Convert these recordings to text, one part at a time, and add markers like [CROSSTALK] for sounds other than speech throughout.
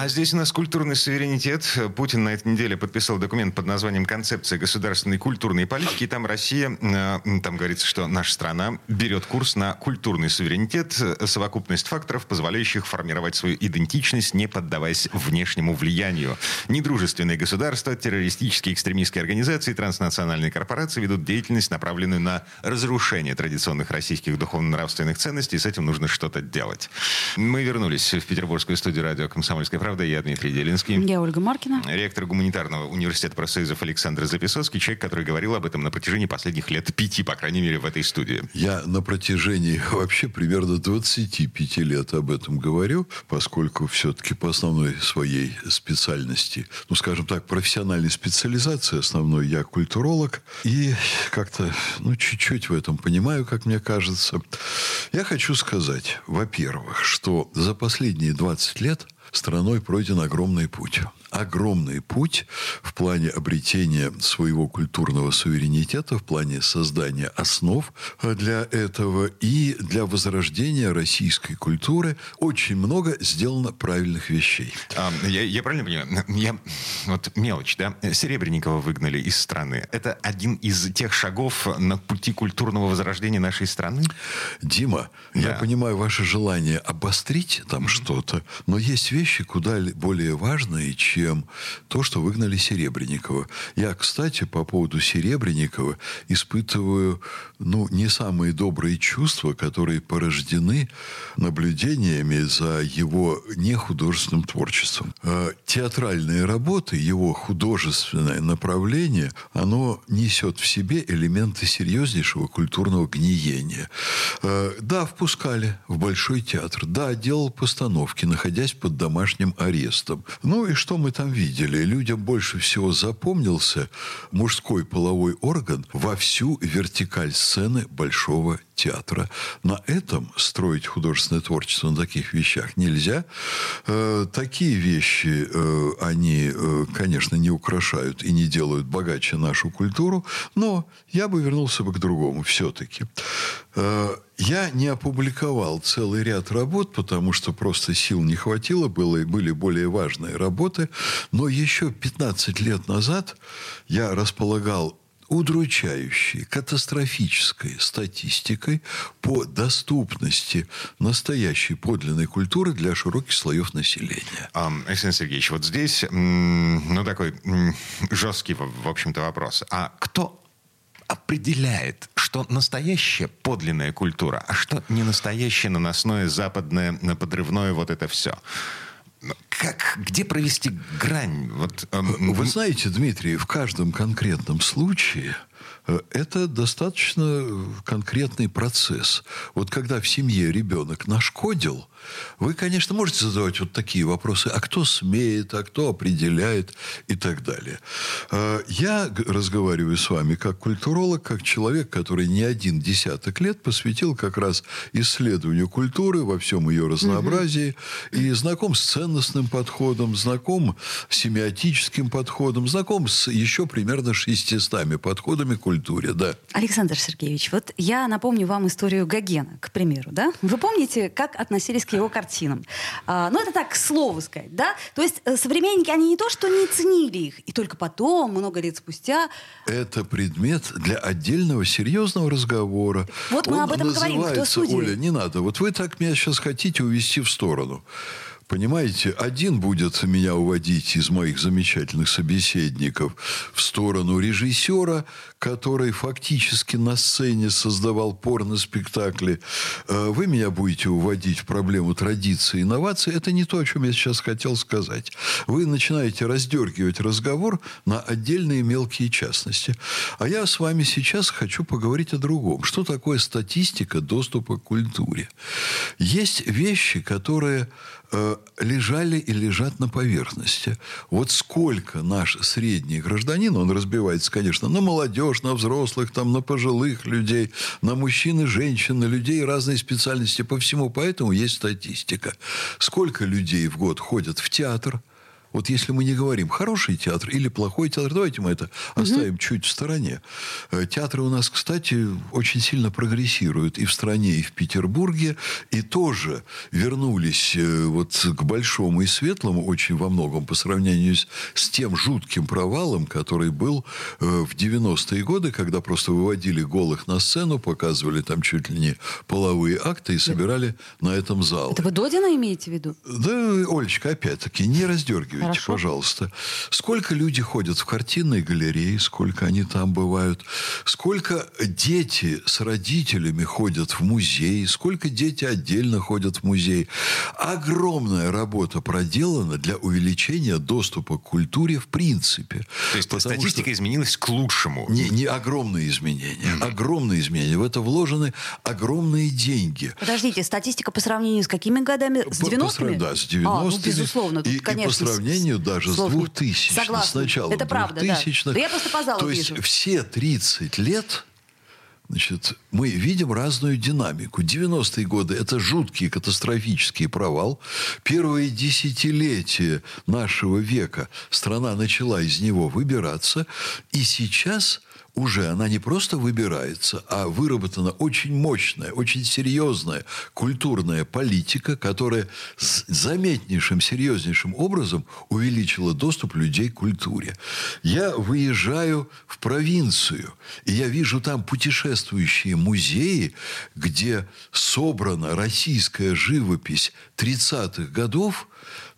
А здесь у нас культурный суверенитет. Путин на этой неделе подписал документ под названием «Концепция государственной культурной политики». И там Россия, э, там говорится, что наша страна берет курс на культурный суверенитет, совокупность факторов, позволяющих формировать свою идентичность, не поддаваясь внешнему влиянию. Недружественные государства, террористические экстремистские организации, транснациональные корпорации ведут деятельность, направленную на разрушение традиционных российских духовно-нравственных ценностей, и с этим нужно что-то делать. Мы вернулись в петербургскую студию радио «Комсомольская правда» правда». Я Дмитрий Делинский. Я Ольга Маркина. Ректор гуманитарного университета профсоюзов Александр Записовский. Человек, который говорил об этом на протяжении последних лет пяти, по крайней мере, в этой студии. Я на протяжении [LAUGHS] вообще примерно 25 лет об этом говорю, поскольку все-таки по основной своей специальности, ну, скажем так, профессиональной специализации основной я культуролог. И как-то, ну, чуть-чуть в этом понимаю, как мне кажется. Я хочу сказать, во-первых, что за последние 20 лет – страной пройден огромный путь огромный путь в плане обретения своего культурного суверенитета, в плане создания основ для этого и для возрождения российской культуры. Очень много сделано правильных вещей. А, я, я правильно понимаю? Я, вот мелочь, да? Серебренникова выгнали из страны. Это один из тех шагов на пути культурного возрождения нашей страны? Дима, да. я понимаю ваше желание обострить там mm-hmm. что-то, но есть вещи куда более важные, чем то, что выгнали Серебренникова. Я, кстати, по поводу Серебренникова испытываю ну, не самые добрые чувства, которые порождены наблюдениями за его нехудожественным творчеством. А театральные работы, его художественное направление, оно несет в себе элементы серьезнейшего культурного гниения. А, да, впускали в Большой театр. Да, делал постановки, находясь под домашним арестом. Ну и что мы там видели? Людям больше всего запомнился мужской половой орган во всю вертикаль сцены Большого театра. На этом строить художественное творчество на таких вещах нельзя. Э, такие вещи, э, они, э, конечно, не украшают и не делают богаче нашу культуру, но я бы вернулся бы к другому все-таки. Я не опубликовал целый ряд работ, потому что просто сил не хватило, было, были более важные работы. Но еще 15 лет назад я располагал удручающей, катастрофической статистикой по доступности настоящей подлинной культуры для широких слоев населения. А, Александр Сергеевич, вот здесь, ну, такой жесткий, в общем-то, вопрос. А кто определяет, что настоящая подлинная культура, а что не настоящее наносное западное подрывное вот это все? Как, где провести грань? Вот, эм, Вы знаете, Дмитрий, в каждом конкретном случае Э, это достаточно конкретный процесс. Вот когда в семье ребенок нашкодил, вы, конечно, можете задавать вот такие вопросы. А кто смеет, а кто определяет и так далее. Э, я разговариваю с вами как культуролог, как человек, который не один десяток лет посвятил как раз исследованию культуры во всем ее разнообразии. Угу. И знаком с ценностным подходом, знаком с семиотическим подходом, знаком с еще примерно 600 подходами культуры культуре, да. Александр Сергеевич, вот я напомню вам историю Гогена, к примеру, да? Вы помните, как относились к его картинам? А, ну, это так, к слову сказать, да? То есть э, современники, они не то, что не ценили их, и только потом, много лет спустя... Это предмет для отдельного серьезного разговора. Вот мы Он об этом говорим, кто судьи? Оля, не надо. Вот вы так меня сейчас хотите увести в сторону. Понимаете, один будет меня уводить из моих замечательных собеседников в сторону режиссера, который фактически на сцене создавал порно-спектакли. Э, вы меня будете уводить в проблему традиции и инноваций. Это не то, о чем я сейчас хотел сказать. Вы начинаете раздергивать разговор на отдельные мелкие частности. А я с вами сейчас хочу поговорить о другом. Что такое статистика доступа к культуре? Есть вещи, которые Э, лежали и лежат на поверхности. Вот сколько наш средний гражданин, он разбивается, конечно, на молодежь, возьмешь на взрослых, там, на пожилых людей, на мужчин и женщин, на людей разной специальности по всему. Поэтому есть статистика. Сколько людей в год ходят в театр, вот если мы не говорим хороший театр или плохой театр, давайте мы это оставим угу. чуть в стороне. Э, театры у нас, кстати, очень сильно прогрессируют и в стране, и в Петербурге, и тоже вернулись э, вот к большому и светлому очень во многом по сравнению с, с тем жутким провалом, который был э, в 90-е годы, когда просто выводили голых на сцену, показывали там чуть ли не половые акты и собирали на этом зал. Это вы Додина имеете в виду? Да, Олечка, опять-таки, не раздергивай Рассказывайте, Хорошо. пожалуйста, сколько люди ходят в картинной галерее, сколько они там бывают, сколько дети с родителями ходят в музей, сколько дети отдельно ходят в музей. Огромная работа проделана для увеличения доступа к культуре в принципе. То есть статистика что... изменилась к лучшему? Не, не огромные изменения. Mm-hmm. Огромные изменения. В это вложены огромные деньги. Подождите, статистика по сравнению с какими годами? С 90-ми? Да, с 90-ми. А, ну, безусловно. Тут, и, конечно, и по сравнению сравнению даже Слов... с 2000 Согласна. с начала Это правда, да. да. Я просто по залу То вижу. есть все 30 лет Значит, мы видим разную динамику. 90-е годы – это жуткий катастрофический провал. Первые десятилетия нашего века страна начала из него выбираться. И сейчас уже она не просто выбирается, а выработана очень мощная, очень серьезная культурная политика, которая с заметнейшим, серьезнейшим образом увеличила доступ людей к культуре. Я выезжаю в провинцию, и я вижу там путешествующие музеи, где собрана российская живопись 30-х годов,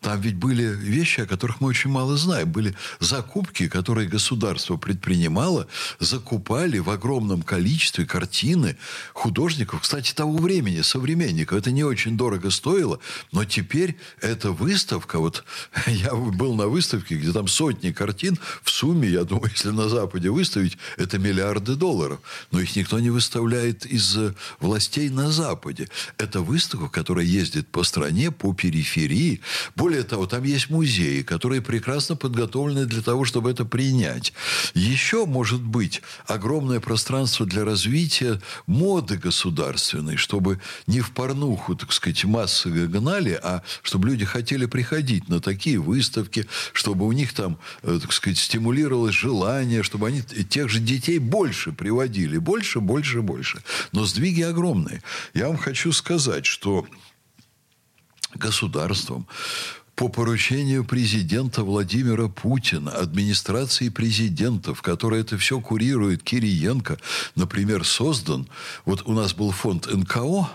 там ведь были вещи, о которых мы очень мало знаем. Были закупки, которые государство предпринимало, закупали в огромном количестве картины художников, кстати, того времени, современников. Это не очень дорого стоило, но теперь эта выставка, вот [LAUGHS] я был на выставке, где там сотни картин, в сумме, я думаю, если на Западе выставить, это миллиарды долларов. Но их никто не выставляет из властей на Западе. Это выставка, которая ездит по стране, по периферии. Более более того, там есть музеи, которые прекрасно подготовлены для того, чтобы это принять. Еще может быть огромное пространство для развития моды государственной, чтобы не в порнуху, так сказать, массы гнали, а чтобы люди хотели приходить на такие выставки, чтобы у них там, э, так сказать, стимулировалось желание, чтобы они тех же детей больше приводили. Больше, больше, больше. Но сдвиги огромные. Я вам хочу сказать, что государством по поручению президента Владимира Путина, администрации президентов, которая это все курирует, Кириенко, например, создан, вот у нас был фонд НКО,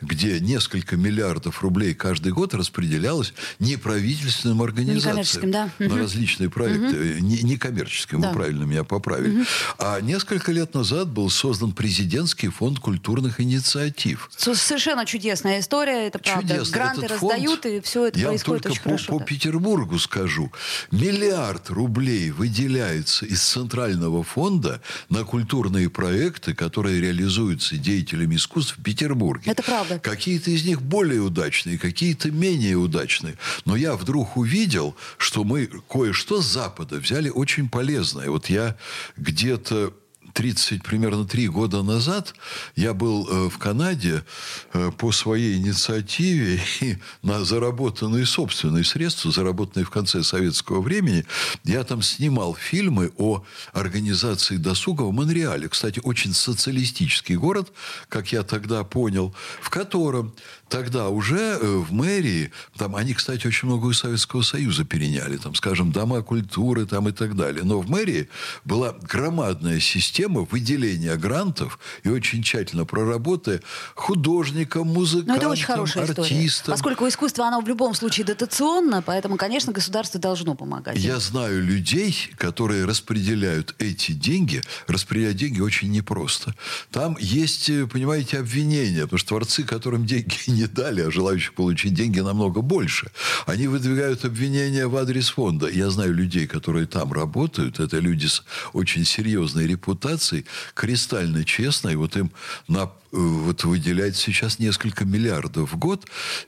где несколько миллиардов рублей каждый год распределялось неправительственным организациям да. на различные проекты. Угу. Не, некоммерческим, да. вы правильно меня поправили. Угу. А несколько лет назад был создан президентский фонд культурных инициатив. Совершенно чудесная история, это правда. Чудесно. Гранты Этот раздают, фонд, и все это я происходит только очень по, хорошо. по да. Петербургу скажу. Миллиард рублей выделяется из Центрального фонда на культурные проекты, которые реализуются деятелями искусств в Петербурге. Это правда правда. Какие-то из них более удачные, какие-то менее удачные. Но я вдруг увидел, что мы кое-что с Запада взяли очень полезное. Вот я где-то 30, примерно три года назад я был э, в Канаде э, по своей инициативе [LAUGHS] и на заработанные собственные средства, заработанные в конце советского времени, я там снимал фильмы о организации досуга в Монреале. Кстати, очень социалистический город, как я тогда понял, в котором тогда уже э, в мэрии, там они, кстати, очень много из Советского Союза переняли, там, скажем, дома культуры там и так далее. Но в мэрии была громадная система выделения грантов и очень тщательно проработая художникам, музыкантам, Но это очень хорошая артистам. История. Поскольку искусство, оно в любом случае дотационно, поэтому, конечно, государство должно помогать. Я знаю людей, которые распределяют эти деньги. Распределять деньги очень непросто. Там есть, э, понимаете, обвинения, потому что творцы, которым деньги [LAUGHS] не дали, а желающих получить деньги намного больше. Они выдвигают обвинения в адрес фонда. Я знаю людей, которые там работают. Это люди с очень серьезной репутацией, кристально честной. Вот им на вот выделяет сейчас несколько миллиардов в год,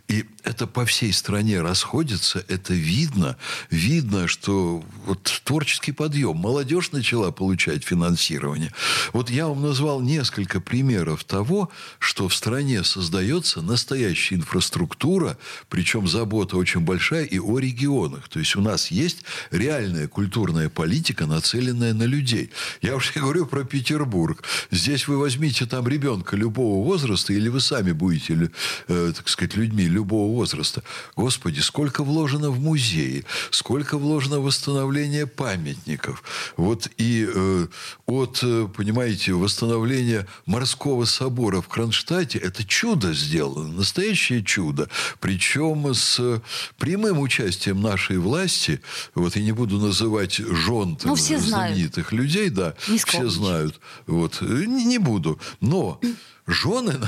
и это по всей стране расходится, это видно. Видно, что вот творческий подъем, молодежь начала получать финансирование. Вот я вам назвал несколько примеров того, что в стране создается настоящая инфраструктура, причем забота очень большая и о регионах. То есть у нас есть реальная культурная политика, нацеленная на людей. Я уже [LAUGHS] говорю про Петербург. Здесь вы возьмите там ребенка любого возраста, или вы сами будете, э, так сказать, людьми любого возраста. Господи, сколько вложено в музеи, сколько вложено в восстановление памятников. Вот и э, от, э, понимаете, восстановления морского собора в Кронштадте, это чудо сделано, настоящее чудо. Причем с прямым участием нашей власти, вот и не буду называть жен ну, знаменитых знают. людей, да, все знают. Вот, не, не буду. Но жены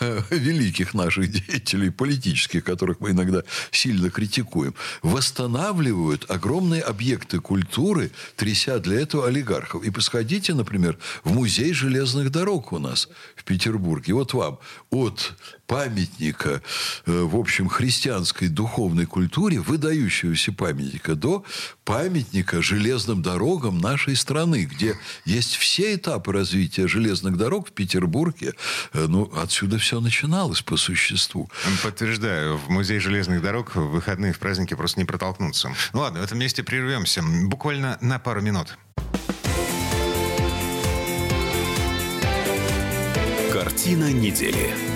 [LAUGHS] великих наших деятелей политических, которых мы иногда сильно критикуем, восстанавливают огромные объекты культуры, тряся для этого олигархов. И посходите, например, в музей железных дорог у нас в Петербурге. Вот вам от памятника, э, в общем, христианской духовной культуре, выдающегося памятника, до памятника железным дорогам нашей страны, где есть все этапы развития железных дорог в Петербурге. Э, ну, отсюда все начиналось по существу. Подтверждаю, в музей железных дорог в выходные, в праздники просто не протолкнуться. Ну ладно, в этом месте прервемся. Буквально на пару минут. Картина недели.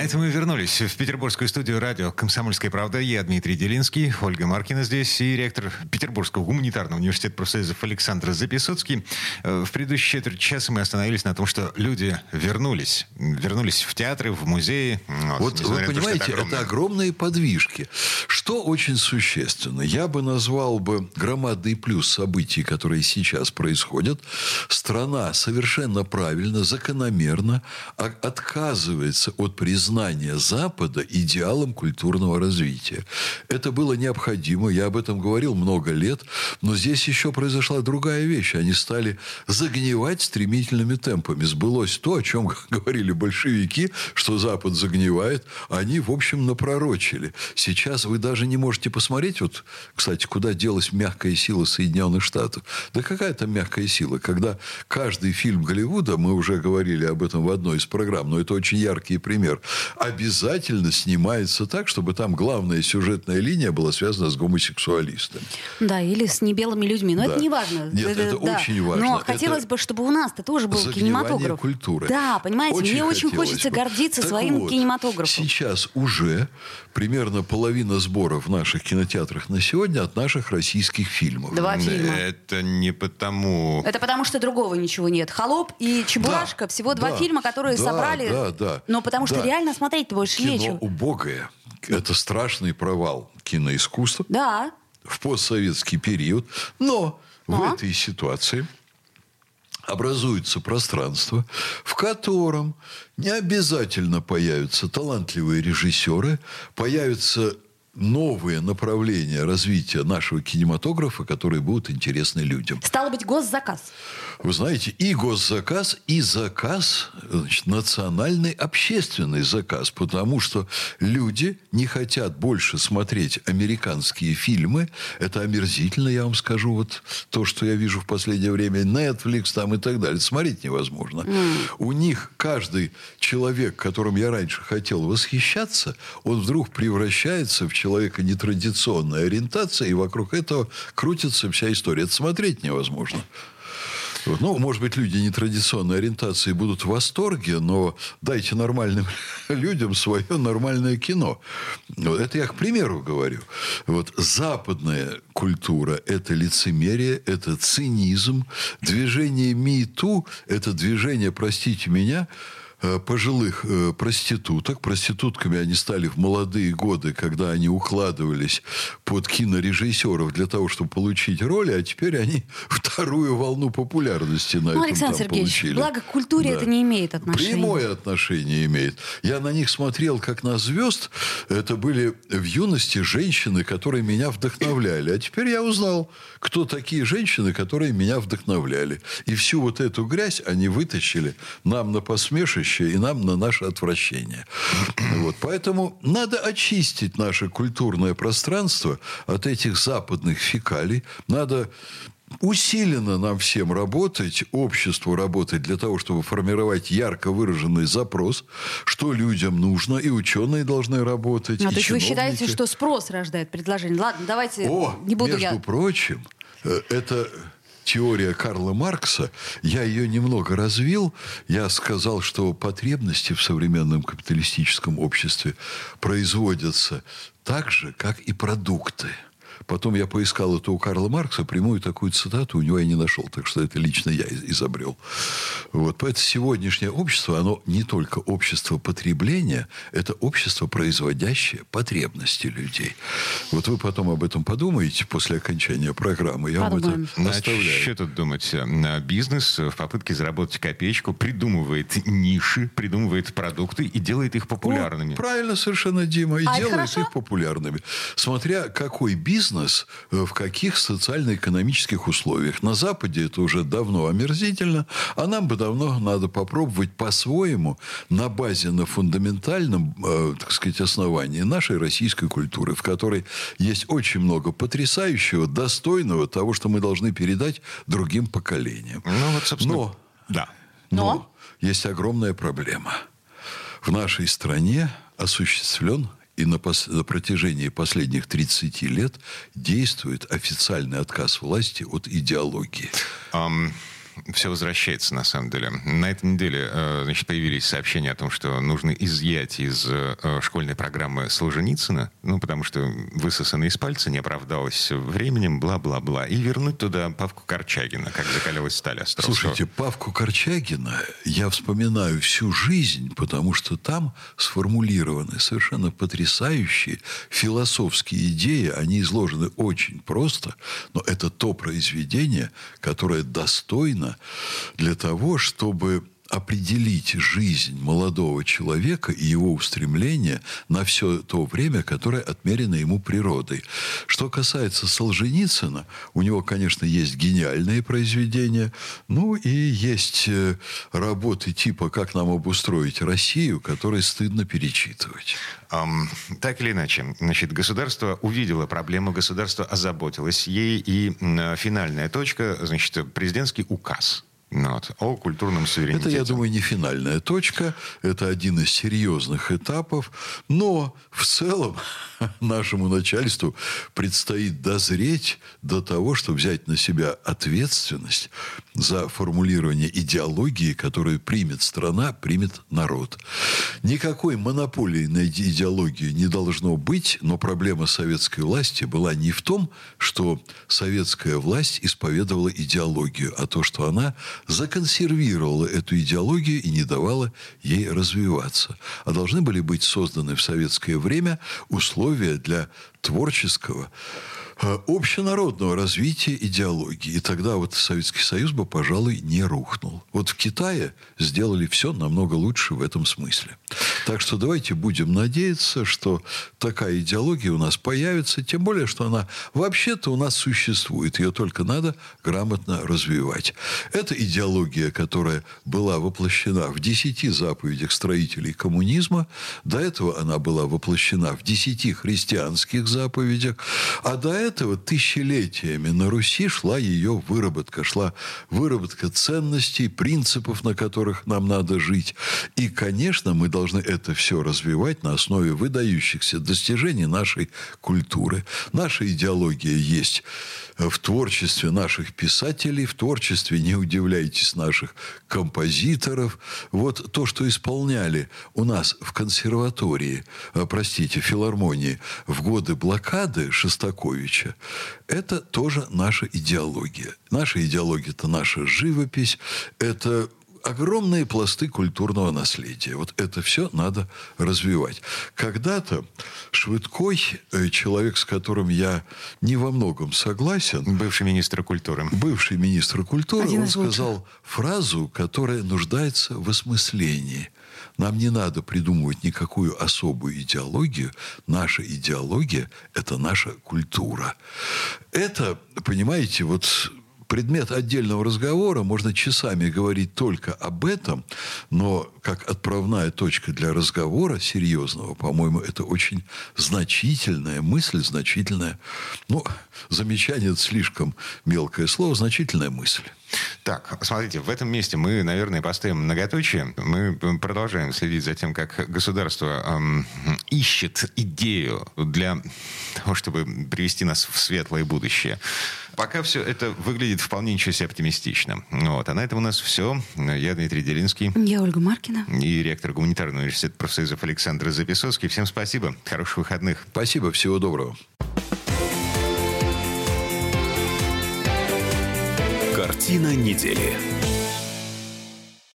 это мы вернулись в петербургскую студию радио «Комсомольская правда». Я Дмитрий Делинский, Ольга Маркина здесь и ректор Петербургского гуманитарного университета профсоюзов Александр Записоцкий. Э, в предыдущие четверть часа мы остановились на том, что люди вернулись. Вернулись в театры, в музеи. Вот, вот вы понимаете, то, это, это огромные подвижки. Что очень существенно? Я бы назвал бы громадный плюс событий, которые сейчас происходят. Страна совершенно правильно, закономерно отказывается от признания признание Запада идеалом культурного развития. Это было необходимо, я об этом говорил много лет, но здесь еще произошла другая вещь. Они стали загнивать стремительными темпами. Сбылось то, о чем [LAUGHS] говорили большевики, что Запад загнивает, они, в общем, напророчили. Сейчас вы даже не можете посмотреть, вот, кстати, куда делась мягкая сила Соединенных Штатов. Да какая там мягкая сила? Когда каждый фильм Голливуда, мы уже говорили об этом в одной из программ, но это очень яркий пример, обязательно снимается так, чтобы там главная сюжетная линия была связана с гомосексуалистами. Да, или с небелыми людьми. Но да. это не важно. Нет, это, это да. очень важно. Но хотелось это бы, чтобы у нас-то тоже был кинематограф. культуры. Да, понимаете, очень мне очень хочется бы. гордиться так своим вот, кинематографом. Сейчас уже примерно половина сборов в наших кинотеатрах на сегодня от наших российских фильмов. Два фильма. Это не потому... Это потому, что другого ничего нет. «Холоп» и «Чебурашка» да, всего два да, фильма, которые да, собрали... Да, да. Но потому что реально смотреть больше Кино нечего. убогое. Это страшный провал киноискусства. Да. В постсоветский период. Но а? в этой ситуации образуется пространство, в котором не обязательно появятся талантливые режиссеры, появятся новые направления развития нашего кинематографа, которые будут интересны людям. Стало быть, госзаказ. Вы знаете, и госзаказ, и заказ, значит, национальный общественный заказ, потому что люди не хотят больше смотреть американские фильмы. Это омерзительно, я вам скажу, вот то, что я вижу в последнее время, Netflix там и так далее. Смотреть невозможно. Mm. У них каждый человек, которым я раньше хотел восхищаться, он вдруг превращается в человека нетрадиционной ориентации, и вокруг этого крутится вся история. Это смотреть невозможно. Ну, может быть, люди нетрадиционной ориентации будут в восторге, но дайте нормальным [LAUGHS] людям свое нормальное кино. Это я к примеру говорю. Вот западная культура – это лицемерие, это цинизм. Движение МИТУ – это движение, простите меня, пожилых э, проституток. Проститутками они стали в молодые годы, когда они укладывались под кинорежиссеров для того, чтобы получить роли, а теперь они [LAUGHS] вторую волну популярности на ну, этом Александр там Сергеевич, получили. благо к культуре да. это не имеет отношения. Прямое отношение имеет. Я на них смотрел как на звезд. Это были в юности женщины, которые меня вдохновляли. А теперь я узнал, кто такие женщины, которые меня вдохновляли. И всю вот эту грязь они вытащили нам на посмешище и нам на наше отвращение. [CLEARS THROAT] Вот. Поэтому надо очистить наше культурное пространство от этих западных фекалий. Надо усиленно нам всем работать, обществу работать для того, чтобы формировать ярко выраженный запрос, что людям нужно, и ученые должны работать. А то есть вы считаете, что спрос рождает предложение? Ладно, давайте О, не буду между я... прочим, э, это теория Карла Маркса, я ее немного развил. Я сказал, что потребности в современном капиталистическом обществе производятся так же, как и продукты – Потом я поискал это у Карла Маркса, прямую такую цитату у него я не нашел. Так что это лично я изобрел. Вот. Поэтому сегодняшнее общество, оно не только общество потребления, это общество, производящее потребности людей. Вот вы потом об этом подумаете после окончания программы. Я Подумаем. вам это оставляю. Что тут думать? Бизнес в попытке заработать копеечку придумывает ниши, придумывает продукты и делает их популярными. О, правильно совершенно, Дима. И а делает их популярными. Смотря какой бизнес бизнес э, в каких социально-экономических условиях. На Западе это уже давно омерзительно, а нам бы давно надо попробовать по-своему на базе, на фундаментальном, э, так сказать, основании нашей российской культуры, в которой есть очень много потрясающего, достойного того, что мы должны передать другим поколениям. Ну, вот, собственно... Но, да. но, но есть огромная проблема. В нашей стране осуществлен и на, пос, на протяжении последних 30 лет действует официальный отказ власти от идеологии. Um, все возвращается, на самом деле. На этой неделе э, значит, появились сообщения о том, что нужно изъять из э, школьной программы Солженицына, ну, потому что высосано из пальца, не оправдалось временем, бла-бла-бла, и вернуть туда Павку Корчагина, как закалялась сталь Островского. Слушайте, Павку Корчагина я вспоминаю всю жизнь, потому что там сформулированы совершенно потрясающие философские идеи, они изложены очень просто, но это то произведение, которое достойно для того, чтобы определить жизнь молодого человека и его устремления на все то время, которое отмерено ему природой. Что касается Солженицына, у него, конечно, есть гениальные произведения, ну и есть э, работы типа «Как нам обустроить Россию», которые стыдно перечитывать. Um, так или иначе, значит, государство увидело проблему, государство озаботилось ей, и uh, финальная точка, значит, президентский указ – вот, о культурном суверенитете. Это, я думаю, не финальная точка. Это один из серьезных этапов. Но в целом [LAUGHS] нашему начальству предстоит дозреть до того, чтобы взять на себя ответственность за формулирование идеологии, которую примет страна, примет народ. Никакой монополии на идеологию не должно быть, но проблема советской власти была не в том, что советская власть исповедовала идеологию, а то, что она законсервировала эту идеологию и не давала ей развиваться. А должны были быть созданы в советское время условия для творческого общенародного развития идеологии. И тогда вот Советский Союз бы, пожалуй, не рухнул. Вот в Китае сделали все намного лучше в этом смысле. Так что давайте будем надеяться, что такая идеология у нас появится, тем более, что она вообще-то у нас существует. Ее только надо грамотно развивать. Это идеология, которая была воплощена в десяти заповедях строителей коммунизма. До этого она была воплощена в десяти христианских заповедях. А до этого этого тысячелетиями на Руси шла ее выработка, шла выработка ценностей, принципов, на которых нам надо жить. И, конечно, мы должны это все развивать на основе выдающихся достижений нашей культуры. Наша идеология есть в творчестве наших писателей, в творчестве, не удивляйтесь, наших композиторов. Вот то, что исполняли у нас в консерватории, э, простите, филармонии в годы блокады Шостаковича, это тоже наша идеология. Наша идеология – это наша живопись, это огромные пласты культурного наследия. Вот это все надо развивать. Когда-то Швыдкой, э, человек, с которым я не во многом согласен... Бывший министр культуры. Бывший министр культуры, Один он сказал фразу, которая нуждается в осмыслении. Нам не надо придумывать никакую особую идеологию. Наша идеология – это наша культура. Это, понимаете, вот предмет отдельного разговора, можно часами говорить только об этом, но как отправная точка для разговора серьезного, по-моему, это очень значительная мысль, значительная, ну, замечание – это слишком мелкое слово, значительная мысль. Так, смотрите, в этом месте мы, наверное, поставим многоточие. Мы продолжаем следить за тем, как государство эм, ищет идею для того, чтобы привести нас в светлое будущее. Пока все это выглядит вполне ничего себе оптимистично. Вот. А на этом у нас все. Я Дмитрий Делинский. Я Ольга Маркина. И ректор гуманитарного университета профсоюзов Александр Записовский. Всем спасибо. Хороших выходных. Спасибо. Всего доброго. Картина недели.